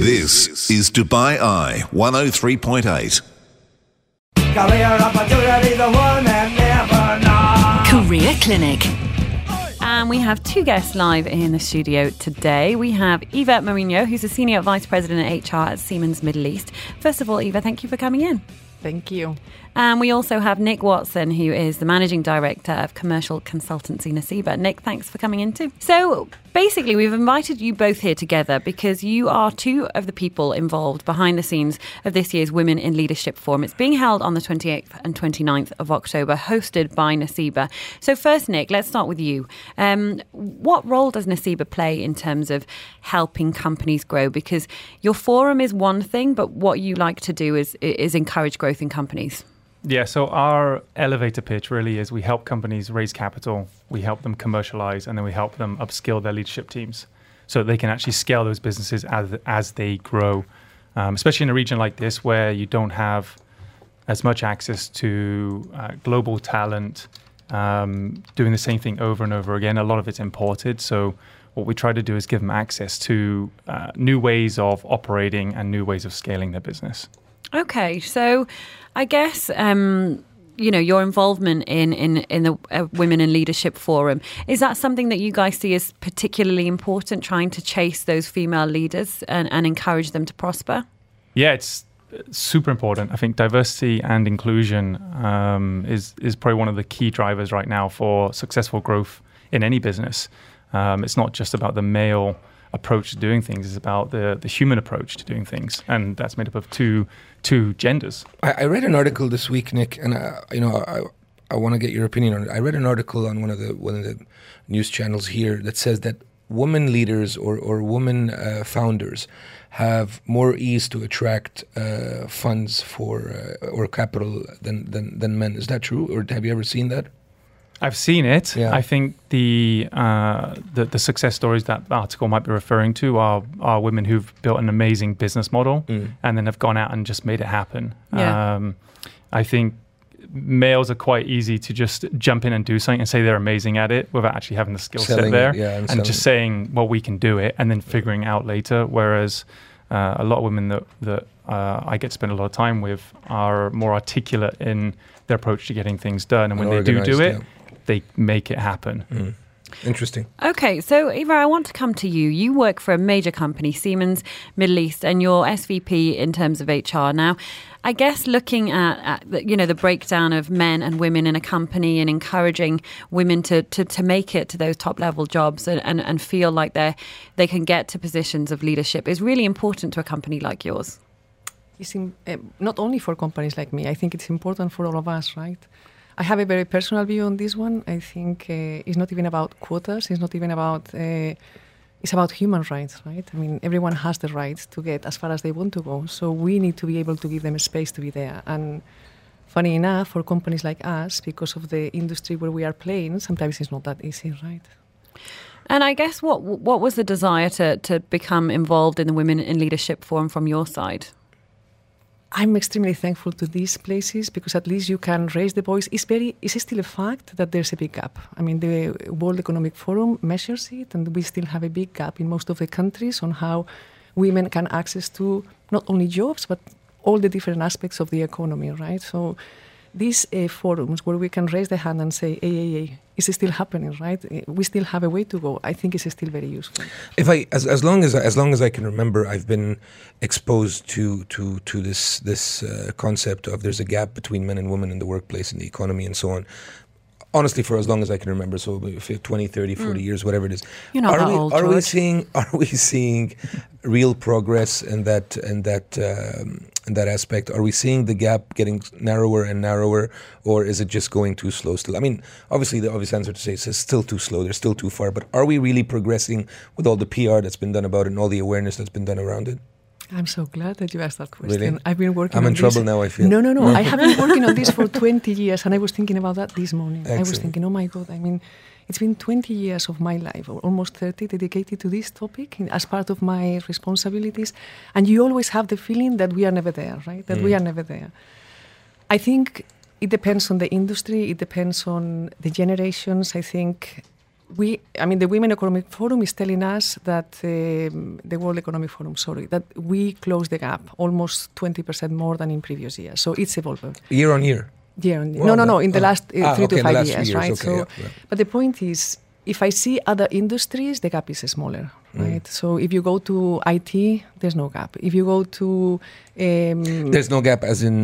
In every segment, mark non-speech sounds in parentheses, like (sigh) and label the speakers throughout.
Speaker 1: This is Dubai Eye 103.8.
Speaker 2: Career Clinic. And we have two guests live in the studio today. We have Eva Mouriño, who's a Senior Vice President at HR at Siemens Middle East. First of all, Eva, thank you for coming in.
Speaker 3: Thank you.
Speaker 2: And we also have Nick Watson, who is the Managing Director of Commercial Consultancy Naseba. Nick, thanks for coming in too. So basically, we've invited you both here together because you are two of the people involved behind the scenes of this year's Women in Leadership Forum. It's being held on the 28th and 29th of October, hosted by Naseba. So, first, Nick, let's start with you. Um, what role does Naseba play in terms of helping companies grow? Because your forum is one thing, but what you like to do is, is encourage growth in companies.
Speaker 4: Yeah, so our elevator pitch really is we help companies raise capital, we help them commercialize, and then we help them upskill their leadership teams so they can actually scale those businesses as, as they grow, um, especially in a region like this where you don't have as much access to uh, global talent um, doing the same thing over and over again. A lot of it's imported. So, what we try to do is give them access to uh, new ways of operating and new ways of scaling their business.
Speaker 2: Okay, so I guess um, you know your involvement in in in the uh, Women in Leadership Forum is that something that you guys see as particularly important, trying to chase those female leaders and, and encourage them to prosper?
Speaker 4: Yeah, it's super important. I think diversity and inclusion um, is is probably one of the key drivers right now for successful growth in any business. Um, it's not just about the male approach to doing things is about the, the human approach to doing things, and that's made up of two two genders.
Speaker 5: I, I read an article this week, Nick, and I, you know I, I want to get your opinion on it. I read an article on one of the one of the news channels here that says that women leaders or or women uh, founders have more ease to attract uh, funds for uh, or capital than, than than men. Is that true, or have you ever seen that?
Speaker 4: I've seen it. Yeah. I think the, uh, the, the success stories that article might be referring to are are women who've built an amazing business model mm. and then have gone out and just made it happen.
Speaker 2: Yeah. Um,
Speaker 4: I think males are quite easy to just jump in and do something and say they're amazing at it without actually having the skill set there
Speaker 5: it, yeah, and,
Speaker 4: and just saying well we can do it and then figuring out later whereas uh, a lot of women that that uh, I get to spend a lot of time with are more articulate in their approach to getting things done and, and when they do do it yeah they make it happen.
Speaker 5: Mm. Interesting.
Speaker 2: Okay, so Eva, I want to come to you. You work for a major company, Siemens Middle East, and you're SVP in terms of HR. Now, I guess looking at, at the, you know the breakdown of men and women in a company and encouraging women to, to, to make it to those top level jobs and, and, and feel like they they can get to positions of leadership is really important to a company like yours.
Speaker 3: It's in, uh, not only for companies like me. I think it's important for all of us, right? I have a very personal view on this one. I think uh, it's not even about quotas. It's not even about. Uh, it's about human rights, right? I mean, everyone has the right to get as far as they want to go. So we need to be able to give them a space to be there. And funny enough, for companies like us, because of the industry where we are playing, sometimes it's not that easy, right?
Speaker 2: And I guess what what was the desire to to become involved in the Women in Leadership Forum from your side?
Speaker 3: I'm extremely thankful to these places because at least you can raise the voice. It's very, it's still a fact that there's a big gap. I mean, the World Economic Forum measures it, and we still have a big gap in most of the countries on how women can access to not only jobs but all the different aspects of the economy, right? So these uh, forums where we can raise the hand and say, hey, hey, hey, still happening, right? Eh, we still have a way to go. I think it's still very useful.
Speaker 5: If I, as, as long as as long as I can remember, I've been exposed to to to this this uh, concept of there's a gap between men and women in the workplace and the economy and so on honestly for as long as I can remember, so 20, 30, 40 mm. years, whatever it is.
Speaker 2: You're
Speaker 5: are we,
Speaker 2: old,
Speaker 5: are we seeing are we seeing real progress in that in that um, in that aspect? Are we seeing the gap getting narrower and narrower, or is it just going too slow still? I mean, obviously the obvious answer to say is still too slow. They're still too far. But are we really progressing with all the PR that's been done about it and all the awareness that's been done around it?
Speaker 3: I'm so glad that you asked that question.
Speaker 5: Really?
Speaker 3: I've been working.
Speaker 5: I'm in
Speaker 3: this.
Speaker 5: trouble now. I feel.
Speaker 3: No, no, no. (laughs) I have been working on this for 20 years, and I was thinking about that this morning.
Speaker 5: Excellent.
Speaker 3: I was thinking, oh my god! I mean, it's been 20 years of my life, or almost 30, dedicated to this topic as part of my responsibilities, and you always have the feeling that we are never there, right? That mm. we are never there. I think it depends on the industry. It depends on the generations. I think we, I mean, the Women Economic Forum is telling us that um, the World Economic Forum, sorry, that we closed the gap almost 20% more than in previous years. So it's evolving.
Speaker 5: Year on year.
Speaker 3: Year on year.
Speaker 5: Well
Speaker 3: no, no, no, in the
Speaker 5: Oh.
Speaker 3: last uh,
Speaker 5: Ah,
Speaker 3: three
Speaker 5: okay,
Speaker 3: to five years,
Speaker 5: years,
Speaker 3: right?
Speaker 5: okay,
Speaker 3: so,
Speaker 5: yeah, yeah.
Speaker 3: but the point is, if I see other industries, the gap is smaller,
Speaker 5: Mm.
Speaker 3: right? So if you go to IT, there's no gap. If you go to um,
Speaker 5: There's no gap, as in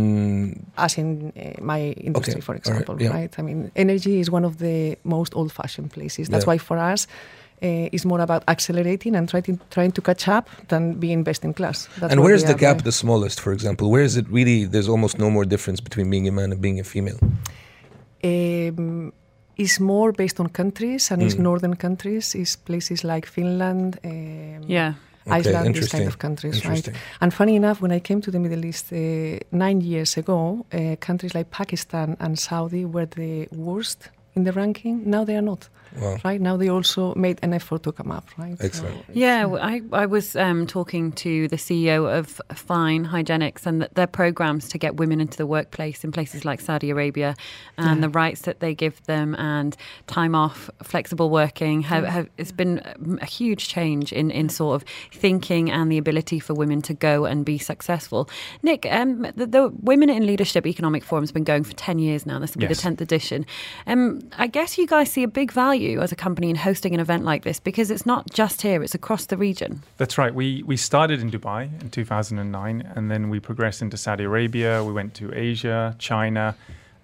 Speaker 3: as in uh, my industry,
Speaker 5: Okay,
Speaker 3: for
Speaker 5: all right,
Speaker 3: example,
Speaker 5: yeah.
Speaker 3: right? I mean, energy is one of the most old-fashioned places. That's
Speaker 5: Yeah.
Speaker 3: why for us, uh, it's more about accelerating and trying trying to catch up than being best in class. That's
Speaker 5: and where's the gap the smallest, for example? Where is it really? There's almost no more difference between being a man and being a female.
Speaker 3: um, is more based on countries and it's
Speaker 5: Mm.
Speaker 3: northern countries, is places like Finland, um,
Speaker 2: Yeah.
Speaker 5: Okay,
Speaker 3: Iceland, these kind of countries, right? And funny enough, when I came to the Middle East uh, nine years ago, uh, countries like Pakistan and Saudi were the worst in the ranking. Now they are not.
Speaker 5: Wow.
Speaker 3: Right now, they also made an effort to come up. Right. So
Speaker 5: Excellent.
Speaker 3: it's,
Speaker 2: Yeah,
Speaker 3: I
Speaker 2: w- I, I was um, talking to the CEO of Fine Hygienics and th- their programs to get women into the workplace in places like Saudi Arabia and
Speaker 3: Yeah.
Speaker 2: the rights that they give them and time off, flexible working. Have, have, it's been a huge change in, in sort of thinking and the ability for women to go and be successful. Nick, um, the, the Women in Leadership Economic Forum has been going for 10 years now. This will be
Speaker 4: Yes.
Speaker 2: the 10th edition. Um, I guess you guys see a big value as a company in hosting an event like this because it's not just here, it's across the region.
Speaker 4: That's right. We we started in Dubai in 2009, and then we progressed into Saudi Arabia. We went to Asia, China,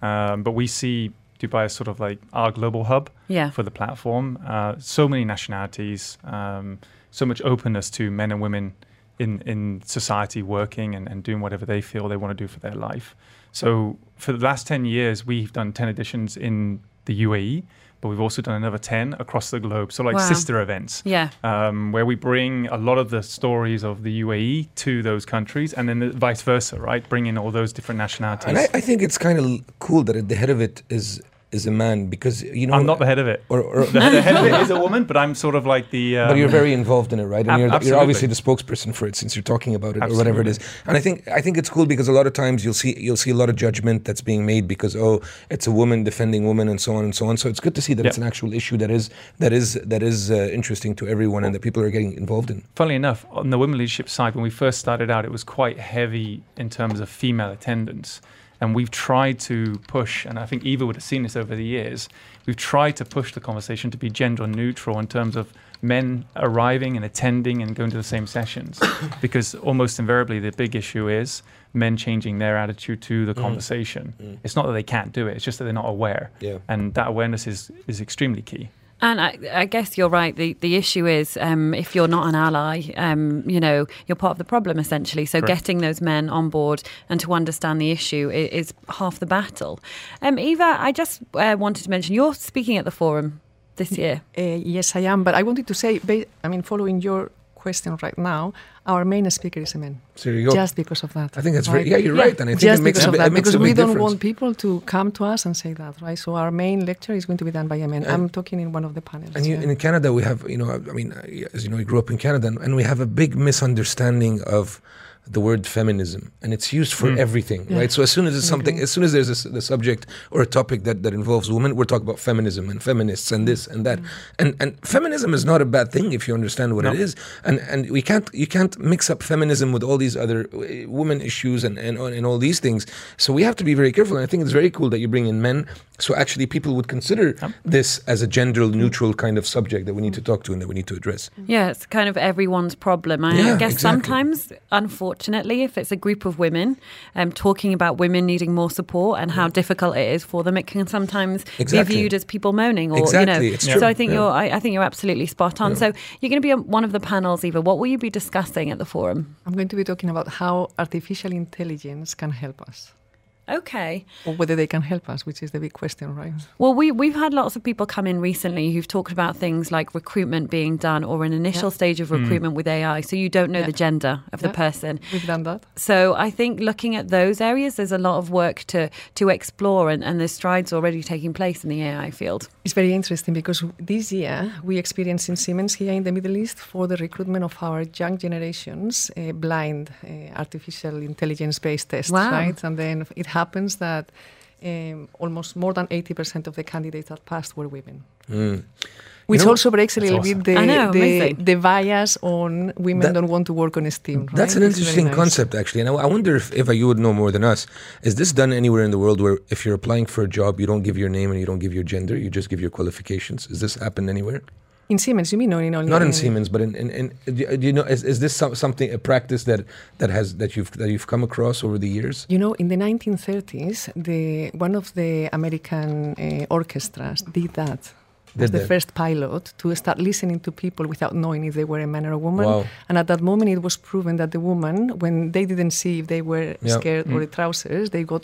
Speaker 4: um, but we see Dubai as sort of like our global hub
Speaker 2: Yeah.
Speaker 4: for the platform. Uh, so many nationalities, um, so much openness to men and women in in society working and, and doing whatever they feel they want to do for their life. So for the last 10 years, we've done 10 editions in the UAE, but we've also done another 10 across the globe. So like
Speaker 2: Wow.
Speaker 4: sister events
Speaker 2: Yeah.
Speaker 4: um, where we bring a lot of the stories of the UAE to those countries, and then the vice versa, right? Bringing all those different nationalities.
Speaker 5: And I, I think it's kind of cool that at the head of it is is a man because you know
Speaker 4: I'm not the head of it.
Speaker 5: Or, or
Speaker 4: The, (laughs) the head of it is a woman, but I'm sort of like the. Um,
Speaker 5: but you're very involved in it, right? And you're, you're obviously the spokesperson for it, since you're talking about it or whatever it is. And I think I think it's cool because a lot of times you'll see you'll see a lot of judgment that's being made because oh, it's a woman defending women and so on and so on. So it's good to see that it's an actual issue that is that is that is uh, interesting to everyone and that people are getting involved in.
Speaker 4: Funnily enough, on the women leadership side, when we first started out, it was quite heavy in terms of female attendance. And we've tried to push, and I think Eva would have seen this over the years, we've tried to push the conversation to be gender neutral in terms of men arriving and attending and going to the same sessions. (coughs) because almost invariably, the big issue is men changing their attitude to the mm. conversation. Mm. It's not that they can't do it, it's just that they're not aware.
Speaker 5: Yeah.
Speaker 4: And that awareness is, is extremely key.
Speaker 2: And I, I guess you're right. The the issue is um, if you're not an ally, um, you know, you're part of the problem essentially. So
Speaker 4: Correct.
Speaker 2: getting those men on board and to understand the issue is, is half the battle. Um, Eva, I just uh, wanted to mention you're speaking at the forum this year.
Speaker 3: Uh, yes, I am. But I wanted to say, I mean, following your question right now, our main speaker is a man.
Speaker 5: So.
Speaker 3: Just because of that.
Speaker 5: I think that's
Speaker 3: right?
Speaker 5: very yeah. You're right, and I think
Speaker 3: Just
Speaker 5: it makes
Speaker 3: because
Speaker 5: a,
Speaker 3: of that,
Speaker 5: it makes
Speaker 3: because we don't
Speaker 5: difference.
Speaker 3: want people to come to us and say that, right? So our main lecture is going to be done by a man. I'm talking in one of the panels.
Speaker 5: And you,
Speaker 3: yeah.
Speaker 5: in Canada, we have, you know, I mean, as you know, we grew up in Canada, and, and we have a big misunderstanding of the word feminism, and it's used for mm. everything,
Speaker 3: Yeah.
Speaker 5: right? So as soon as it's something,
Speaker 3: agree.
Speaker 5: as soon as there's a, the subject or a topic that, that involves women, we're talking about feminism and feminists and this and that, mm-hmm. and and feminism is not a bad thing if you understand what
Speaker 4: No.
Speaker 5: it is, and and we can't you can't mix up feminism with all these other uh, women issues and, and and all these things. So we have to be very careful, and I think it's very cool that you bring in men, so actually people would consider this as a gender neutral kind of subject that we need to talk to and that we need to address.
Speaker 2: Yeah, it's kind of everyone's problem. I
Speaker 5: Yeah,
Speaker 2: guess
Speaker 5: exactly.
Speaker 2: sometimes, unfortunately, if it's a group of women um, talking about women needing more support and how difficult it is for them, it can sometimes
Speaker 5: Exactly.
Speaker 2: be viewed as people moaning, or
Speaker 5: Exactly,
Speaker 2: you know.
Speaker 5: it's
Speaker 2: So I think
Speaker 5: yeah.
Speaker 2: you're, I, I think you're absolutely spot on. So you're going to be on one of the panels, Eva. What will you be discussing at the forum?
Speaker 3: I'm going to be talking about how artificial intelligence can help us,
Speaker 2: Okay.
Speaker 3: or whether they can help us, which is the big question, right?
Speaker 2: Well, we, we've had lots of people come in recently who've talked about things like recruitment being done or an initial
Speaker 3: Yeah.
Speaker 2: stage of recruitment with AI. So you don't know
Speaker 3: Yeah.
Speaker 2: the gender of the person.
Speaker 3: We've done that.
Speaker 2: So I think looking at those areas, there's a lot of work to to explore, and, and there's strides already taking place in the AI field.
Speaker 3: It's very interesting because this year we experienced in Siemens here in the Middle East for the recruitment of our young generations a blind uh, artificial intelligence based tests,
Speaker 2: Wow.
Speaker 3: right? And then it happens that um, almost more than 80% of the candidates that passed were women.
Speaker 5: Mm.
Speaker 3: Which
Speaker 5: know,
Speaker 3: also breaks a little
Speaker 4: awesome.
Speaker 3: bit the,
Speaker 2: know,
Speaker 3: the, the bias on women
Speaker 5: That-
Speaker 3: don't want to work on STEAM. Right?
Speaker 5: That's an
Speaker 3: It's
Speaker 5: interesting
Speaker 3: nice.
Speaker 5: concept, actually. And I, I wonder if, Eva, you would know more than us. Is this done anywhere in the world where if you're applying for a job, you don't give your name and you don't give your gender, you just give your qualifications? Is this happen anywhere?
Speaker 3: In Siemens, you mean? No, in,
Speaker 5: Not in Siemens, but in, in, in do you know, is, is this some, something, a practice that, that has, that you've, that you've come across over the years?
Speaker 3: You know, in the 1930s, the one of the American uh, orchestras did that. Was the first pilot to start listening to people without knowing if they were a man or a woman.
Speaker 5: Wow.
Speaker 3: And at that moment, it was proven that the woman, when they didn't see if they were
Speaker 5: Yeah.
Speaker 3: scared or the trousers, they got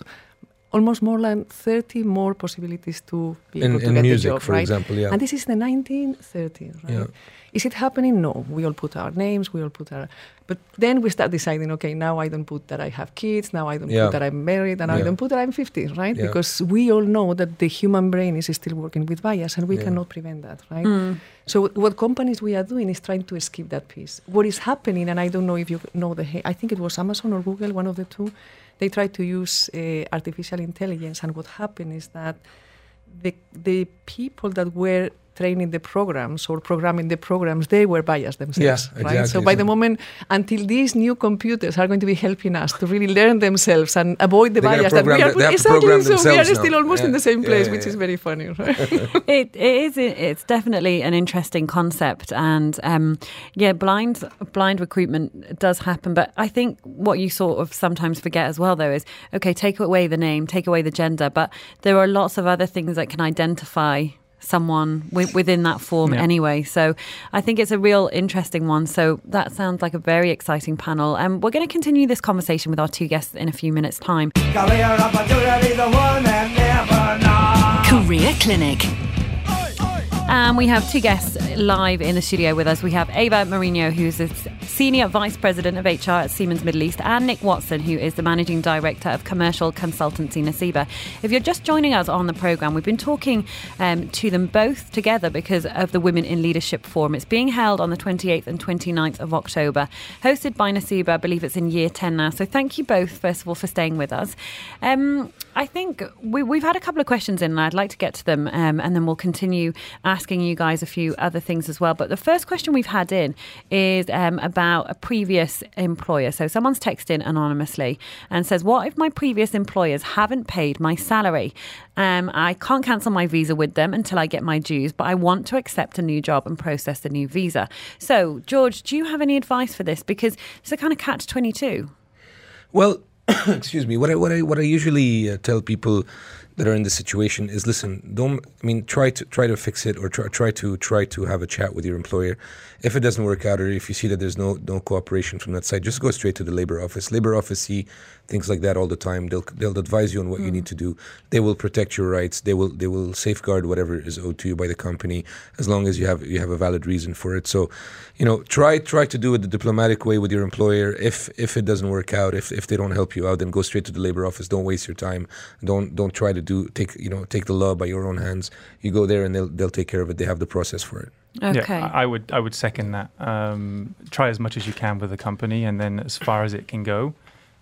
Speaker 3: almost more than 30 more possibilities to be
Speaker 5: In,
Speaker 3: able to
Speaker 5: in
Speaker 3: get
Speaker 5: music,
Speaker 3: the job,
Speaker 5: for
Speaker 3: right?
Speaker 5: example, yeah.
Speaker 3: And this is the 1930s, right?
Speaker 5: Yeah.
Speaker 3: Is it happening? No. We all put our names, we all put our. But then we start deciding, okay, now I don't put that I have kids, now I don't
Speaker 5: Yeah.
Speaker 3: put that I'm married, and now
Speaker 5: I
Speaker 3: don't put that I'm 50, right?
Speaker 5: Yeah.
Speaker 3: Because we all know that the human brain is still working with bias and we
Speaker 5: Yeah.
Speaker 3: cannot prevent that, right?
Speaker 2: Mm.
Speaker 3: So what- what companies we are doing is trying to skip that piece. What is happening, and I don't know if you know the, he- I think it was Amazon or Google, one of the two, they tried to use uh, artificial intelligence, and what happened is that the the people that were training the programs or programming the programs, they were biased themselves,
Speaker 5: Yeah,
Speaker 3: right? So
Speaker 5: exactly.
Speaker 3: by the moment, until these new computers are going to be helping us to really learn themselves and avoid the bias that we are
Speaker 5: the- they have
Speaker 3: exactly.
Speaker 5: program
Speaker 3: So we are still
Speaker 5: now.
Speaker 3: almost in the same place,
Speaker 5: yeah,
Speaker 3: which is very funny, right? (laughs)
Speaker 2: It, it is. It's definitely an interesting concept, and um, yeah, blind blind recruitment does happen. But I think what you sort of sometimes forget as well, though, is okay, take away the name, take away the gender, but there are lots of other things that can identify someone wi- within that form
Speaker 4: Yeah.
Speaker 2: anyway. So I think it's a real interesting one. So that sounds like a very exciting panel, and we're going to continue this conversation with our two guests in a few minutes' time.
Speaker 6: Career opportunity, the one that never.
Speaker 7: Career Clinic.
Speaker 2: And we have two guests live in the studio with us. We have Eva Mouriño, who's the Senior Vice President of HR at Siemens Middle East, and Nick Watson, who is the Managing Director of Commercial Consultancy Naseba. If you're just joining us on the programme, we've been talking um, to them both together because of the Women in Leadership Forum. It's being held on the 28th and 29th of October, hosted by Naseba. I believe it's in year 10 now. So thank you both, first of all, for staying with us. Um, I think we, we've had a couple of questions in, and I'd like to get to them, um, and then we'll continue asking you guys a few other things as well. But the first question we've had in is um, about a previous employer. So someone's texted in anonymously and says, "What if my previous employers haven't paid my salary? Um, I can't cancel my visa with them until I get my dues, but I want to accept a new job and process the new visa." So, George, do you have any advice for this? Because it's a kind of catch twenty two.
Speaker 5: Well, (coughs) excuse me. What I what I what I usually uh, tell people that are in this situation is listen. Don't. I mean, try to try to fix it or try try to try to have a chat with your employer. If it doesn't work out, or if you see that there's no no cooperation from that side, just go straight to the labor office. Labor office see things like that all the time. They'll they'll advise you on what you need to do. They will protect your rights. They will they will safeguard whatever is owed to you by the company as long as you have you have a valid reason for it. So, you know, try try to do it the diplomatic way with your employer. If if it doesn't work out, if if they don't help you out, then go straight to the labor office. Don't waste your time. Don't don't try to do take you know take the law by your own hands. You go there and they'll they'll take care of it. They have the process for it.
Speaker 2: Okay.
Speaker 4: Yeah, I I would I would second that. Um, try as much as you can with the company, and then as far as it can go,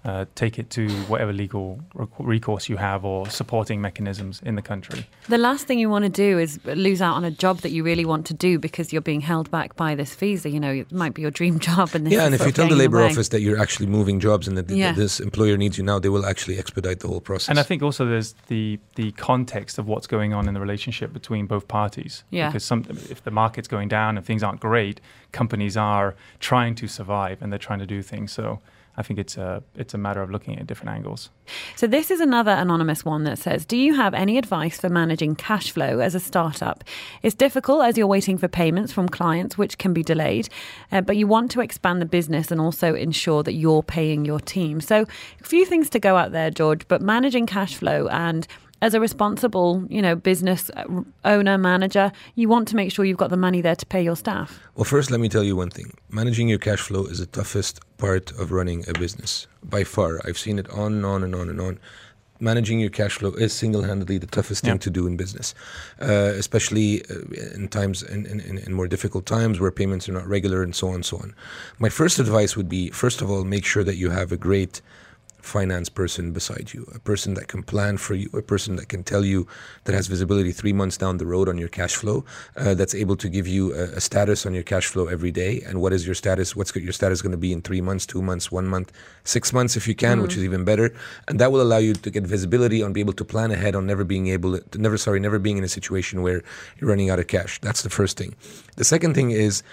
Speaker 4: uh, take it to whatever legal recourse you have or supporting mechanisms in the country.
Speaker 2: The last thing you want to do is lose out on a job that you really want to do because you're being held back by this visa. You know, it might be your dream (laughs) job, and this
Speaker 5: Yeah, and if you tell the labor
Speaker 2: way.
Speaker 5: office that you're actually moving jobs and that th-
Speaker 2: Yeah.
Speaker 5: this employer needs you now, they will actually expedite the whole process.
Speaker 4: And I think also there's the the context of what's going on in the relationship between both parties.
Speaker 2: Yeah.
Speaker 4: Because some, if the market's going down and things aren't great, companies are trying to survive and they're trying to do things. So I think it's a it's a matter of looking at different angles.
Speaker 2: So this is another anonymous one that says, "Do you have any advice for managing cash flow as a startup? It's difficult as you're waiting for payments from clients, which can be delayed, uh, but you want to expand the business and also ensure that you're paying your team. So a few things to go out there, George, but managing cash flow and as a responsible, you know, business uh, owner, manager, you want to make sure you've got the money there to pay your staff.
Speaker 5: Well, first, let me tell you one thing. Managing your cash flow is the toughest part of running a business by far. I've seen it on and on and on and on. Managing your cash flow is single-handedly the toughest thing
Speaker 4: Yeah.
Speaker 5: to do in business, uh, especially uh, in times in, in, in more difficult times where payments are not regular and so on and so on. My first advice would be, first of all, make sure that you have a great finance person beside you, a person that can plan for you, a person that can tell you that has visibility three months down the road on your cash flow, uh, that's able to give you a, a, status on your cash flow every day. And what is your status? What's your status going to be in three months, two months, one month, six months if you can, mm. which is even better. And that will allow you to get visibility on be able to plan ahead on never being able to never sorry never being in a situation where you're running out of cash. That's the first thing. The second thing is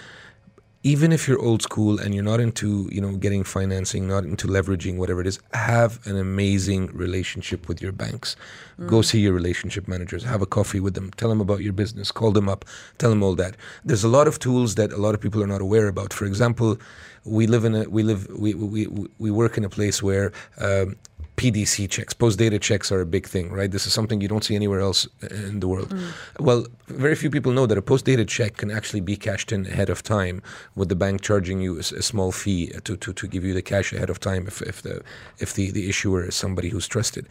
Speaker 5: even if you're old school and you're not into you know getting financing not into leveraging whatever it is have an amazing relationship with your banks. Mm. go see your relationship managers. Have a coffee with them. Tell them about your business. Call them up. Tell them all that. There's a lot of tools that a lot of people are not aware about. For example we live in a we live we we, we work in a place where um, PDC checks, post dated checks are a big thing, right? This is something you don't see anywhere else in the world. Mm. Well, very few people know that a post dated check can actually be cashed in ahead of time, with the bank charging you a, a, small fee to, to, to give you the cash ahead of time if, if the if the, the issuer is somebody who's trusted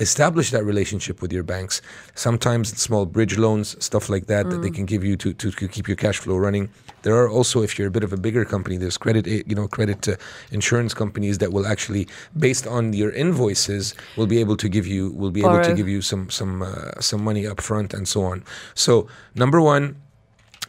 Speaker 5: establish that relationship with your banks. Sometimes small bridge loans, stuff like that, mm. that they mm. can give you to, to, to, keep your cash flow running. There are also, if you're a bit of a bigger company, there's credit, eh, you know, credit uh, insurance companies that will actually, based on your invoices, will be able to give you, will be Borrow. able to give you some some uh, some money up front and so on. So number one,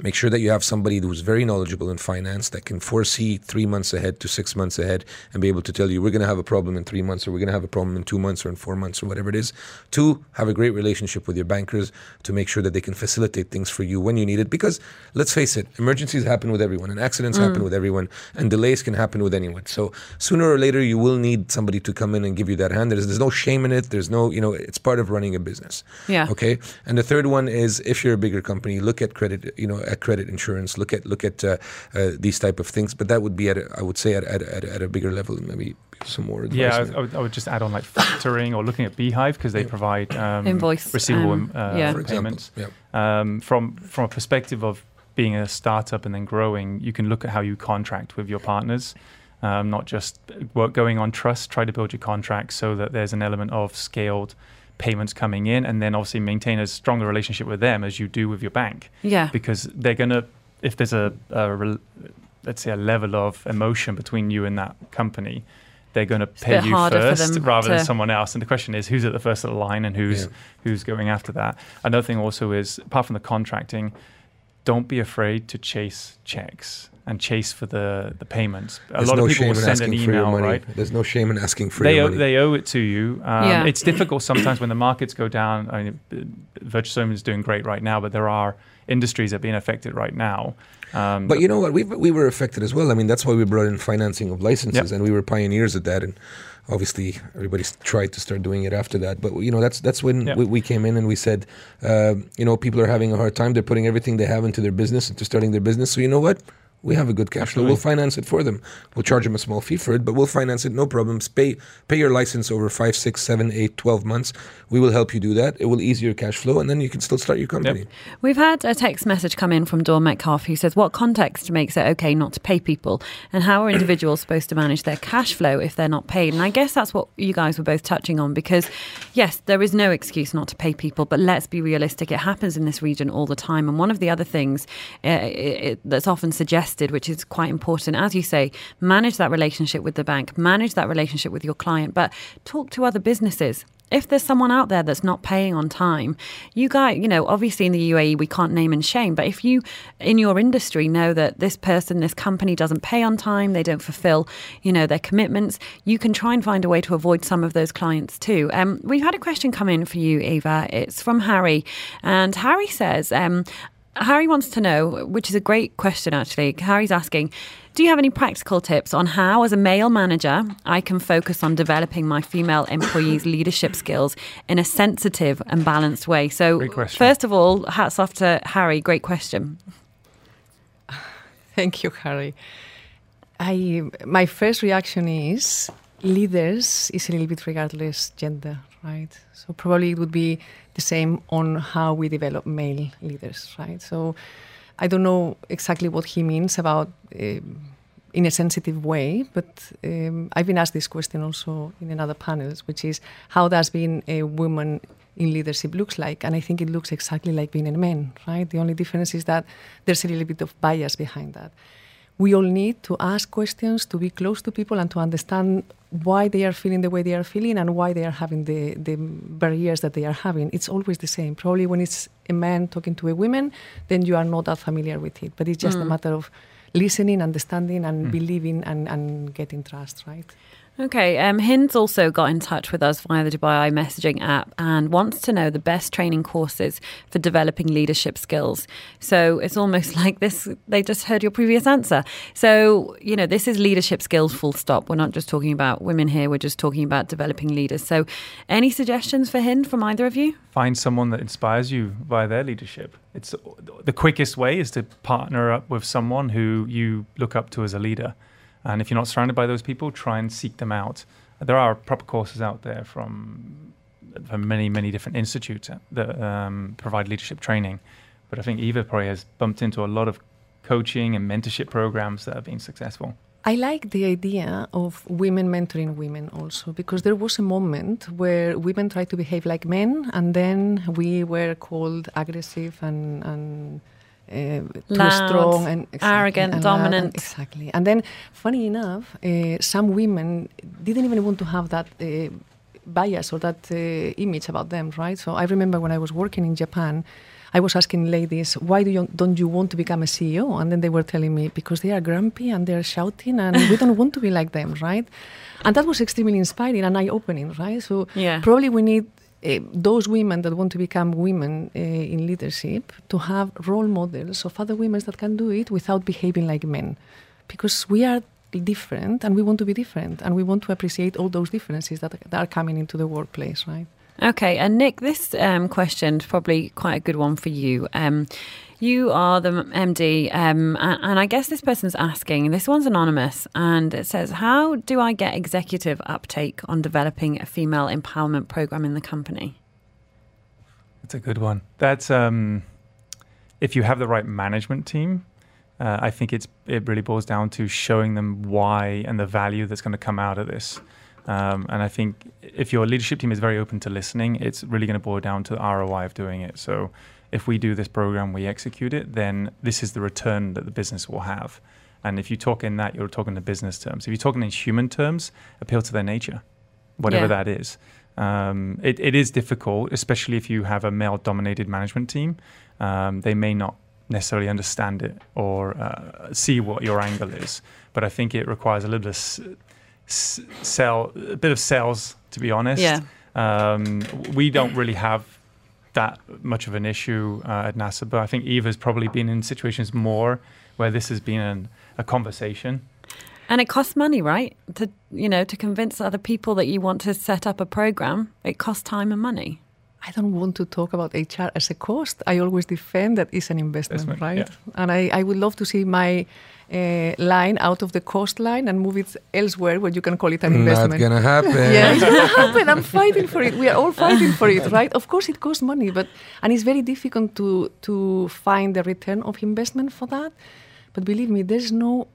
Speaker 5: Make sure that you have somebody who's very knowledgeable in finance that can foresee three months ahead to six months ahead and be able to tell you we're going to have a problem in three months or we're going to have a problem in two months or in four months or whatever it is. Two, have a great relationship with your bankers to make sure that they can facilitate things for you when you need it. Because let's face it, emergencies happen with everyone and accidents mm. happen with everyone and delays can happen with anyone. So sooner or later, you will need somebody to come in and give you that hand. There's, there's no shame in it. There's no, you know, it's part of running a business.
Speaker 2: Yeah.
Speaker 5: Okay. And the third one is if you're a bigger company, look at credit, you know, at credit insurance, look at look at uh, uh, these type of things. But that would be at a, I would say at, at, at, at a bigger level, maybe some more. Advice
Speaker 4: yeah, I, I, would, I, would, just add on like factoring or looking at Beehive because they yeah. provide um,
Speaker 2: invoice
Speaker 4: receivable um, uh, yeah. payments.
Speaker 5: Yeah.
Speaker 4: Um, from from a perspective of being a startup and then growing, you can look at how you contract with your partners. Um, not just work going on trust. Try to build your contracts so that there's an element of scaled payments coming in, and then obviously maintain a stronger relationship with them as you do with your bank.
Speaker 2: Yeah.
Speaker 4: Because they're gonna, if there's a, a let's say a level of emotion between you and that company, they're going to pay you first rather than someone else. And the question is, who's at the first of the line and who's yeah. who's going after that? Another thing also is, apart from the contracting, don't be afraid to chase checks and chase for the, the payments. A
Speaker 5: There's
Speaker 4: lot
Speaker 5: no
Speaker 4: of people will send
Speaker 5: an
Speaker 4: email, right?
Speaker 5: There's no shame in asking for
Speaker 4: they
Speaker 5: your
Speaker 4: owe,
Speaker 5: money.
Speaker 4: They owe it to you. Um,
Speaker 2: yeah.
Speaker 4: It's difficult sometimes when the markets go down. I mean, Virtuzone is doing great right now, but there are industries that are being affected right now.
Speaker 5: Um, but, but, you know what? We we were affected as well. I mean, that's why we brought in financing of licenses, yep. and we were pioneers at that. And obviously, everybody tried to start doing it after that. But you know, that's that's when yep. we, we, came in and we said, uh, you know, people are having a hard time. They're putting everything they have into their business, into starting their business. So you know what? We have a good cash flow. We'll finance it for them. We'll charge them a small fee for it, but we'll finance it, no problems. Pay pay your license over five, six, seven, eight, twelve months. We will help you do that. It will ease your cash flow, and then you can still start your company. Yep.
Speaker 2: We've had a text message come in from Dawn Metcalf who says, "What context makes it okay not to pay people, and how are individuals (coughs) supposed to manage their cash flow if they're not paid?" And I guess that's what you guys were both touching on because, yes, there is no excuse not to pay people, but let's be realistic. It happens in this region all the time, and one of the other things uh, it, it, that's often suggested, which is quite important, as you say, manage that relationship with the bank, manage that relationship with your client, but talk to other businesses if there's someone out there that's not paying on time, you guys, you know, obviously in the UAE we can't name and shame, but if you in your industry know that this person, this company doesn't pay on time, they don't fulfill, you know, their commitments, you can try and find a way to avoid some of those clients too. Um, we've had a question come in for you, Eva. It's from Harry, and Harry says, um, Harry wants to know, which is a great question actually. Harry's asking, do you have any practical tips on how, as a male manager, I can focus on developing my female employees' leadership skills in a sensitive and balanced way? So, first of all, hats off to Harry. Great question. (laughs)
Speaker 3: Thank you, Harry. I my first reaction is leaders is a little bit regardless gender, right? So probably it would be the same on how we develop male leaders, right? So I don't know exactly what he means about uh, in a sensitive way, but um, I've been asked this question also in another panels, which is how does being a woman in leadership looks like, and I think it looks exactly like being a man, right? The only difference is that there's a little bit of bias behind that. We all need to ask questions, to be close to people, and to understand why they are feeling the way they are feeling and why they are having the, the barriers that they are having. It's always the same. Probably when it's a man talking to a woman, then you are not that familiar with it. But it's just a mm. matter of listening, understanding, and mm. believing and, and getting trust, right?
Speaker 2: Okay, um, Hind's also got in touch with us via the Dubai messaging app and wants to know the best training courses for developing leadership skills. So it's almost (laughs) like this, they just heard your previous answer. So, you know, this is leadership skills full stop. We're not just talking about women here, we're just talking about developing leaders. So, any suggestions for Hind from either of you?
Speaker 4: Find someone that inspires you via their leadership. It's the quickest way is to partner up with someone who you look up to as a leader. And if you're not surrounded by those people, try and seek them out. There are proper courses out there from, from many, many different institutes that um, provide leadership training. But I think Eva probably has bumped into a lot of coaching and mentorship programs that have been successful.
Speaker 3: I like the idea of women mentoring women also because there was a moment where women tried to behave like men and then we were called aggressive and, and uh, too strong and
Speaker 2: arrogant,
Speaker 3: and loud and-
Speaker 2: dominant.
Speaker 3: exactly. And then, funny enough, uh, some women didn't even want to have that uh, bias or that uh, image about them, right? So I remember when I was working in Japan, I was asking ladies, why do you, don't you want to become a CEO? And then they were telling me, because they are grumpy and they're shouting and we don't want to be like them, right? And that was extremely inspiring and eye-opening, right? So
Speaker 2: Yeah.
Speaker 3: probably we need uh, those women that want to become women uh, in leadership to have role models of other women that can do it without behaving like men. Because we are different and we want to be different and we want to appreciate all those differences that, that are coming into the workplace, right?
Speaker 2: Okay, and Nick, this um, question is probably quite a good one for you. Um, you are the MD, um, and I guess this person's asking, this one's anonymous, and it says, How do I get executive uptake on developing a female empowerment program in the company?
Speaker 4: That's a good one. That's um, if you have the right management team. Uh, I think it's it really boils down to showing them why and the value that's going to come out of this. Um, and I think if your leadership team is very open to listening, it's really going to boil down to the ROI of doing it. So if we do this program, we execute it, then this is the return that the business will have. And if you talk in that, you're talking in business terms. If you're talking in human terms, appeal to their nature, whatever
Speaker 2: Yeah.
Speaker 4: that is. Um, it, it is difficult, especially if you have a male dominated management team. Um, they may not necessarily understand it or uh, see what your angle is. But I think it requires a little bit of sell, a bit of sales, to be honest.
Speaker 2: Yeah.
Speaker 4: Um, we don't really have that much of an issue uh, at Naseba, but I think Eva's probably been in situations more where this has been an, a conversation.
Speaker 2: And it costs money, right? To you know, to convince other people that you want to set up a program, it costs time and money.
Speaker 3: I don't want to talk about HR as a cost. I always defend that it's an investment,
Speaker 4: Investment,
Speaker 3: right?
Speaker 4: yeah.
Speaker 3: And I, I would love to see my uh, line out of the cost line and move it elsewhere where you can call it an
Speaker 5: Not
Speaker 3: investment.
Speaker 5: gonna happen. (laughs)
Speaker 3: yeah, it's gonna happen. I'm fighting for it. We are all fighting for it, right? Of course, it costs money, but and it's very difficult to to find the return of investment for that. But believe me, there's no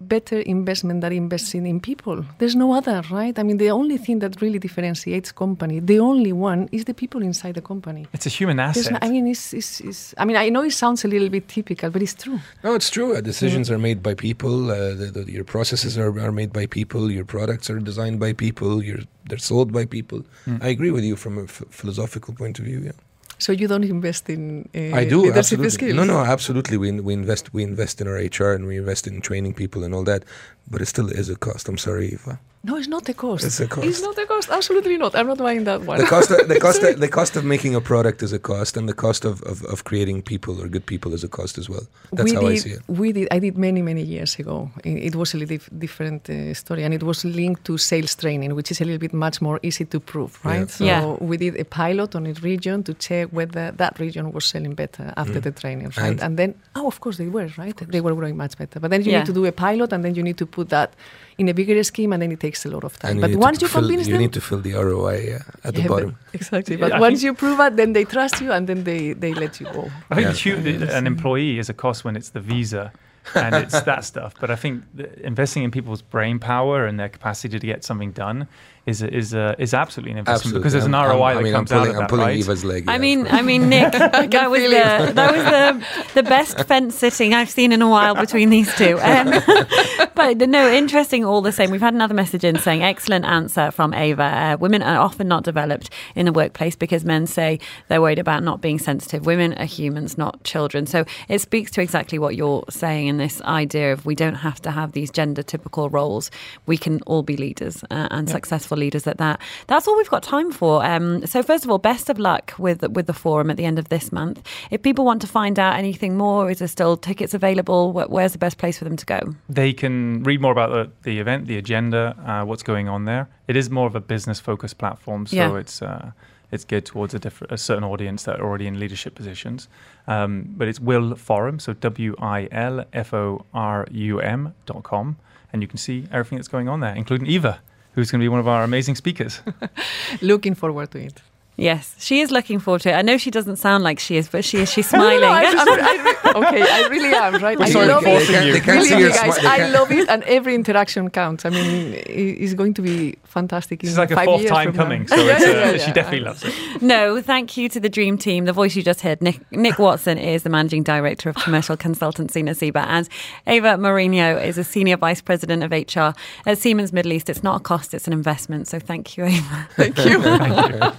Speaker 3: better investment than investing in people. There's no other, right? I mean, the only thing that really differentiates company, the only one, is the people inside the company.
Speaker 4: It's a human asset.
Speaker 3: no- I mean, it's, it's, it's, I mean, I know it sounds a little bit typical, but it's true.
Speaker 5: No, it's true. Uh, decisions are made by people. Uh, the, the, your processes are, are made by people. Your products are designed by people. Your, they're sold by people. I agree with you from a f- philosophical point of view. Yeah,
Speaker 3: So you don't invest in uh,
Speaker 5: I do
Speaker 3: leadership
Speaker 5: absolutely.
Speaker 3: skills.
Speaker 5: No, no, absolutely. We, we invest we invest in our HR and we invest in training people and all that. But it still is a cost. I'm sorry, Eva.
Speaker 3: No, it's not a cost.
Speaker 5: It's a
Speaker 3: It's not a cost. Absolutely not. I'm not buying that one.
Speaker 5: The cost, of, the (laughs) cost, of, the cost of making a product is a cost, and the cost of, of, of creating people or good people is a cost as well. That's
Speaker 3: we
Speaker 5: how
Speaker 3: did,
Speaker 5: I see it.
Speaker 3: We did. I did many, many years ago. I- It was a little different uh, story, and it was linked to sales training, which is a little bit much more easy to prove, right?
Speaker 5: Yeah.
Speaker 3: So
Speaker 2: Yeah.
Speaker 3: we did a pilot on a region to check whether that region was selling better after the training, right?
Speaker 5: And-
Speaker 3: And, then, oh, of course they were, right? They were growing much better. But then you
Speaker 2: Yeah.
Speaker 3: need to do a pilot, and then you need to put that in a bigger scheme, and then it takes a lot of time.
Speaker 5: And
Speaker 3: but
Speaker 5: need
Speaker 3: once you
Speaker 5: fill,
Speaker 3: convince
Speaker 5: you
Speaker 3: them, you
Speaker 5: need to fill the ROI yeah, at the
Speaker 3: Yeah, but-
Speaker 5: bottom.
Speaker 3: exactly. But
Speaker 4: Yeah,
Speaker 3: once you prove it, then they trust you, and then they, they let you go.
Speaker 4: I think
Speaker 5: Yeah.
Speaker 4: the an employee is a cost when it's the visa and it's that stuff. But I think investing in people's brain power and their capacity to get something done is is a, is absolutely an investment
Speaker 5: Absolutely.
Speaker 4: because there's an
Speaker 5: I'm-
Speaker 4: ROI
Speaker 5: I'm- I
Speaker 4: that comes
Speaker 5: pulling,
Speaker 4: out of that, I'm
Speaker 5: pulling
Speaker 4: right?
Speaker 5: Eva's leg.
Speaker 2: I mean,
Speaker 5: for-
Speaker 2: I mean, Nick, that was the that was the the best fence sitting I've seen in a while between these two. (laughs) Um, (laughs) but no, interesting all the same. We've had another message in saying excellent answer from Eva. Uh, women are often not developed in the workplace because men say they're worried about not being sensitive. Women are humans, not children. So it speaks to exactly what you're saying in this idea of we don't have to have these gender typical roles. We can all be leaders uh, and successful leaders at that. That's all we've got time for. Um, so first of all, best of luck with with the forum at the end of this month. If people want to find out anything more, is there still tickets available? Where's the best place for them to go?
Speaker 4: They can read more about the, the event, the agenda, uh, what's going on there. It is more of a business focused platform, so
Speaker 2: Yeah.
Speaker 4: it's uh, it's geared towards a, different, a certain audience that are already in leadership positions. Um, but it's Will Forum, so W I L F O R U M dot com, and you can see everything that's going on there, including Eva, who's going to be one of our amazing speakers. (laughs)
Speaker 3: Looking forward to it.
Speaker 2: Yes, she is looking forward to it. I know she doesn't sound like she is, but she is. She's smiling. (laughs)
Speaker 3: No, no, I just- I re- okay, I really am, right?
Speaker 4: We're
Speaker 3: I
Speaker 4: sorry
Speaker 3: love it.
Speaker 4: you.
Speaker 5: They can't see
Speaker 3: Believe guys,
Speaker 5: smi-
Speaker 3: I love it, and every interaction counts. I mean, it's going to be fantastic. In
Speaker 4: It's like a
Speaker 3: five
Speaker 4: fourth
Speaker 3: years
Speaker 4: time
Speaker 3: from now.
Speaker 4: coming, (laughs) so
Speaker 3: Yeah,
Speaker 4: it's, uh,
Speaker 3: yeah, yeah,
Speaker 4: she definitely loves it.
Speaker 2: No, thank you to the dream team. The voice you just heard, Nick, Nick Watson, is the managing director of commercial consultancy Naseba, and Eva Mouriño is a senior vice president of HR at Siemens Middle East. It's not a cost; it's an investment. So thank you, Eva.
Speaker 3: Thank you.
Speaker 4: Thank you.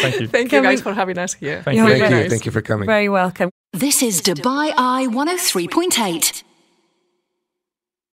Speaker 4: (laughs) Thank you.
Speaker 3: Thank
Speaker 2: Can
Speaker 3: you guys
Speaker 2: we-
Speaker 3: for having us here.
Speaker 4: Thank
Speaker 2: You're
Speaker 4: you.
Speaker 5: Thank you.
Speaker 2: nice.
Speaker 5: Thank you for coming.
Speaker 2: Very welcome.
Speaker 7: This is Dubai Eye 103.8.